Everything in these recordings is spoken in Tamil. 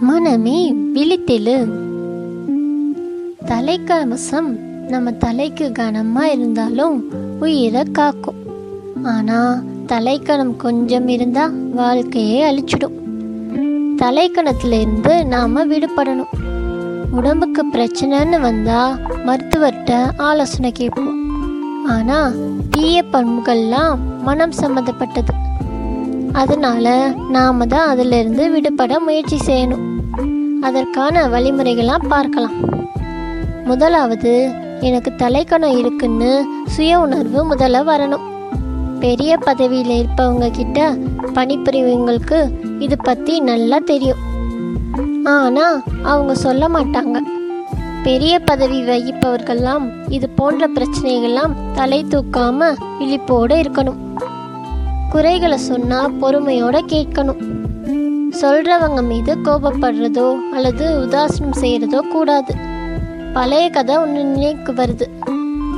மனமே விழித்தெழு. தலைக்கவசம் நம்ம தலைக்கு கனமா இருந்தாலும் உயிரை காக்கும். ஆனா தலைக்கணம் கொஞ்சம் இருந்தா வாழ்க்கையே அழிச்சிடும். தலைக்கணத்துல இருந்து நாம விடுபடணும். உடம்புக்கு பிரச்சனைன்னு வந்தா மருத்துவர்கிட்ட ஆலோசனை கேட்போம். ஆனா தீய பண்புகள்லாம் மனம் சம்மந்தப்பட்டது அதனால நாம தான் அதிலிருந்து விடுபட முயற்சி செய்யணும். அதற்கான வழிமுறைகளாம் பார்க்கலாம். முதலாவது எனக்கு தலைக்கணம் இருக்குன்னு சுய உணர்வு முதல்ல வரணும். பெரிய பதவியில் இருப்பவங்க கிட்ட பணிபுரிவங்களுக்கு இது பற்றி நல்லா தெரியும். ஆனால் அவங்க சொல்ல மாட்டாங்க. பெரிய பதவி வகிப்பவர்கள்லாம் இது போன்ற பிரச்சனைகள்லாம் தலை தூக்காமல் இழிப்போடு இருக்கணும். குறைகளை சொன்னால் பொறுமையோட கேட்கணும். சொல்றவங்க மீது கோபப்படுறதோ அல்லது உதாசனம் செய்யறதோ கூடாது. பழைய கதை ஒன்று நினைக்கு வருது.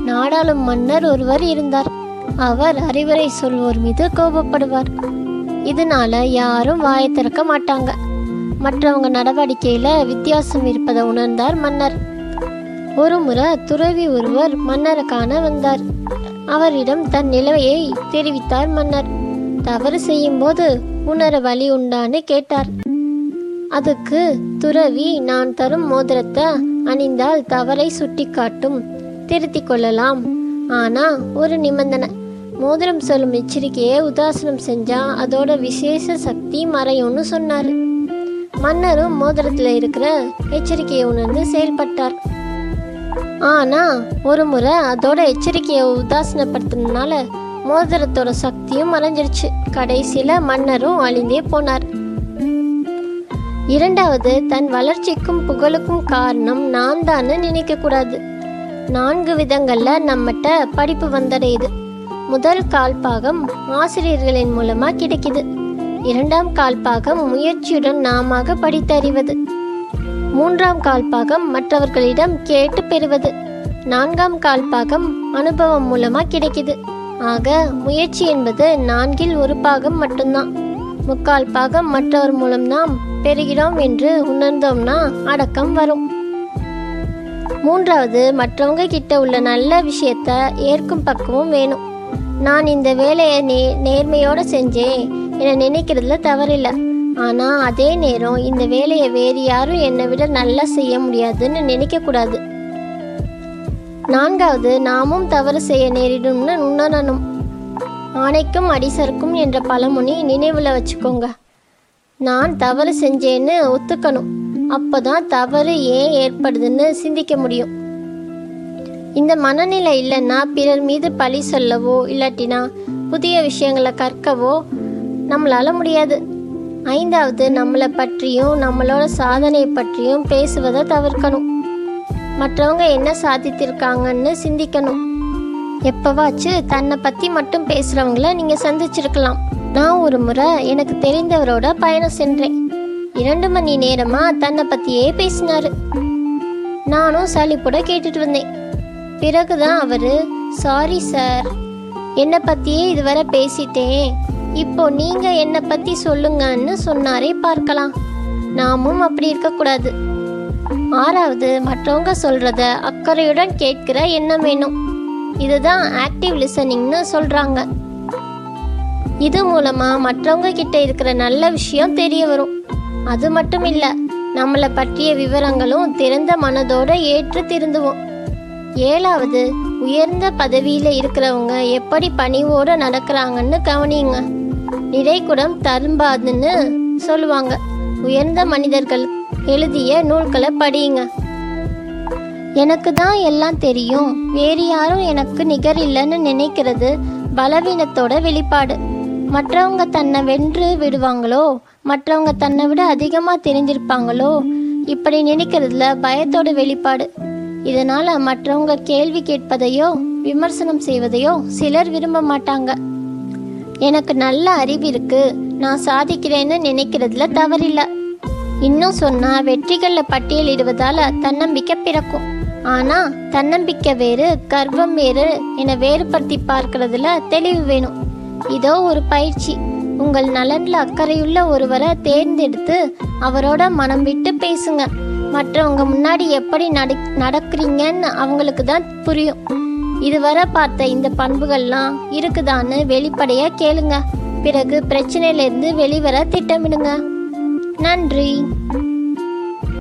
நாடாளும் மன்னர் ஒருவர் இருந்தார். அவர் அறிவுரை சொல்வோர் மீது கோபப்படுவார். இதனால யாரும் வாயை திறக்க மாட்டாங்க. மற்றவங்க நடவடிக்கையில வித்தியாசம் இருப்பதை உணர்ந்தார் மன்னர். ஒரு முறை துறவி ஒருவர் மன்னரை காண வந்தார். அவரிடம் தன் நிலையை தெரிவித்தார் மன்னர். தவறு செய்யும்போது உணர வழி உண்டான்னு கேட்டார். அதுக்கு துறவி நான் தரும் மோதிரத்தை அணிந்தால் தவறை சுட்டிக்காட்டும் திருத்திக் கொள்ளலாம். ஆனா ஒரு நிபந்தனை. மோதிரம் சொல்லும் எச்சரிக்கையை உதாசனம் செஞ்சா அதோட விசேஷ சக்தி மறையும்னு சொன்னாரு. மன்னரும் மோதிரத்துல இருக்கிற எச்சரிக்கையை உணர்ந்து செயல்பட்டார். ஆனா ஒரு முறை அதோட எச்சரிக்கையை உதாசனப்படுத்தினால மோதிரத்தோட சக்தியும் மறைஞ்சிருச்சு கடைசியில் மன்னரும் அழிந்தே போனார். இரண்டாவது தன் வளர்ச்சிக்கும் புகழுக்கும் காரணம் நான் தான் நினைக்கக்கூடாது. நான்கு விதங்களில் நம்மகிட்ட படிப்பு வந்தடையுது முதல் கால்பாகம் ஆசிரியர்களின் மூலமாக கிடைக்குது. இரண்டாம் கால்பாகம் முயற்சியுடன் நாமாக படித்தறிவது மூன்றாம் கால்பாகம் மற்றவர்களிடம் கேட்டு பெறுவது. நான்காம் கால்பாகம் அனுபவம் மூலமாக கிடைக்குது. ஆக முயற்சி என்பது நான்கில் ஒரு பாகம் மட்டும்தான். முக்கால் பாகம் மற்றவர் மூலம் நாம் பெறுகிறோம் என்று உணர்ந்தோம்னா அடக்கம் வரும். மூன்றாவது மற்றவங்க கிட்ட உள்ள நல்ல விஷயத்த ஏற்கும் பக்குவம் வேணும். நான் இந்த வேலையை நே நேர்மையோட செஞ்சேன். என நினைக்கிறதுல தவறில்லை. ஆனால் அதே நேரம் இந்த வேலையை வேறு யாரும் என்னை விட நல்லா செய்ய முடியாதுன்னு நினைக்கக்கூடாது. நான்காவது நாமும் தவறு செய்ய நேரிடும்னு உணரணும். ஆணைக்கும் அடிசருக்கும் என்ற பழமொழி நினைவில் வச்சுக்கோங்க. நான் தவறு செஞ்சேன்னு ஒத்துக்கணும். அப்பதான் தவறு ஏன் ஏற்படுதுன்னு சிந்திக்க முடியும். இந்த மனநிலை இல்லைன்னா பிறர் மீது பழி சொல்லவோ இல்லாட்டினா புதிய விஷயங்களை கற்கவோ நம்மளால முடியாது. ஐந்தாவது நம்மளை பற்றியும் நம்மளோட சாதனையை பற்றியும் பேசுவதை தவிர்க்கணும். மற்றவங்க என்ன சாதித்திருக்காங்கன்னு சிந்திக்கணும். எப்பவாச்சு தன்னை பற்றி மட்டும் பேசுகிறவங்கள நீங்கள் சந்திச்சிருக்கலாம். நான் ஒரு முறை எனக்கு தெரிந்தவரோட பயணம் சென்றேன். இரண்டு மணி நேரமாக தன்னை பற்றியே பேசினாரு. நானும் சளிப்புட கேட்டுட்டு வந்தேன். பிறகுதான் அவர் சாரி சார் என்னை பற்றியே இதுவரை பேசிட்டேன். இப்போ நீங்கள் என்னை பற்றி சொல்லுங்கன்னு சொன்னாரே பார்க்கலாம். நாமும் அப்படி இருக்கக்கூடாது. ஆறாவது மற்றவங்க சொல்கிறத அக்கறையுடன் கேட்கிற எண்ணம் வேணும். இதுதான் ஆக்டிவ் லிசனிங்னு சொல்கிறாங்க இது மூலமாக மற்றவங்க கிட்ட இருக்கிற நல்ல விஷயம் தெரிய வரும். அது மட்டும் இல்லை நம்மளை பற்றிய விவரங்களும் திறந்த மனதோடு ஏற்று திருந்துவோம். ஏழாவது உயர்ந்த பதவியில் இருக்கிறவங்க எப்படி பணிவோடு நடக்கிறாங்கன்னு கவனியுங்க நிறைகுடம் தரும்பாதுன்னு சொல்லுவாங்க. உயர்ந்த மனிதர்கள் எழுதிய நூல்களை படியுங்க. எனக்கு தான் எல்லாம் தெரியும். வேறு யாரும் எனக்கு நிகர் இல்லைன்னு நினைக்கிறது பலவீனத்தோட வெளிப்பாடு. மற்றவங்க தன்னை வென்று விடுவாங்களோ? மற்றவங்க தன்னை விட அதிகமாக தெரிஞ்சிருப்பாங்களோ? இப்படி நினைக்கிறதுல பயத்தோட வெளிப்பாடு. இதனால மற்றவங்க கேள்வி கேட்பதையோ விமர்சனம் செய்வதையோ சிலர் விரும்ப மாட்டாங்க. எனக்கு நல்ல அறிவு இருக்கு. நான் சாதிக்கிறேன்னு நினைக்கிறதுல தவறில்லை. இன்னும் சொன்னா வெற்றிகளில் பட்டியலிடுவதால தன்னம்பிக்கை பிறக்கும். ஆனா தன்னம்பிக்கை வேறு கர்வம் வேறு என வேறுபடுத்தி பார்க்கறதுல தெளிவு வேணும். இதோ ஒரு பயிற்சி. உங்கள் நலன்ல அக்கறையுள்ள ஒருவரை தேர்ந்தெடுத்து அவரோட மனம் விட்டு பேசுங்க. மற்றவங்க முன்னாடி எப்படி நட நடக்கிறீங்கன்னு அவங்களுக்கு தான் புரியும். இதுவரை பார்த்த இந்த பண்புகள்லாம் இருக்குதான்னு வெளிப்படையாக கேளுங்க. பிறகு பிரச்சனையிலேருந்து வெளிவர திட்டமிடுங்க. நன்றி.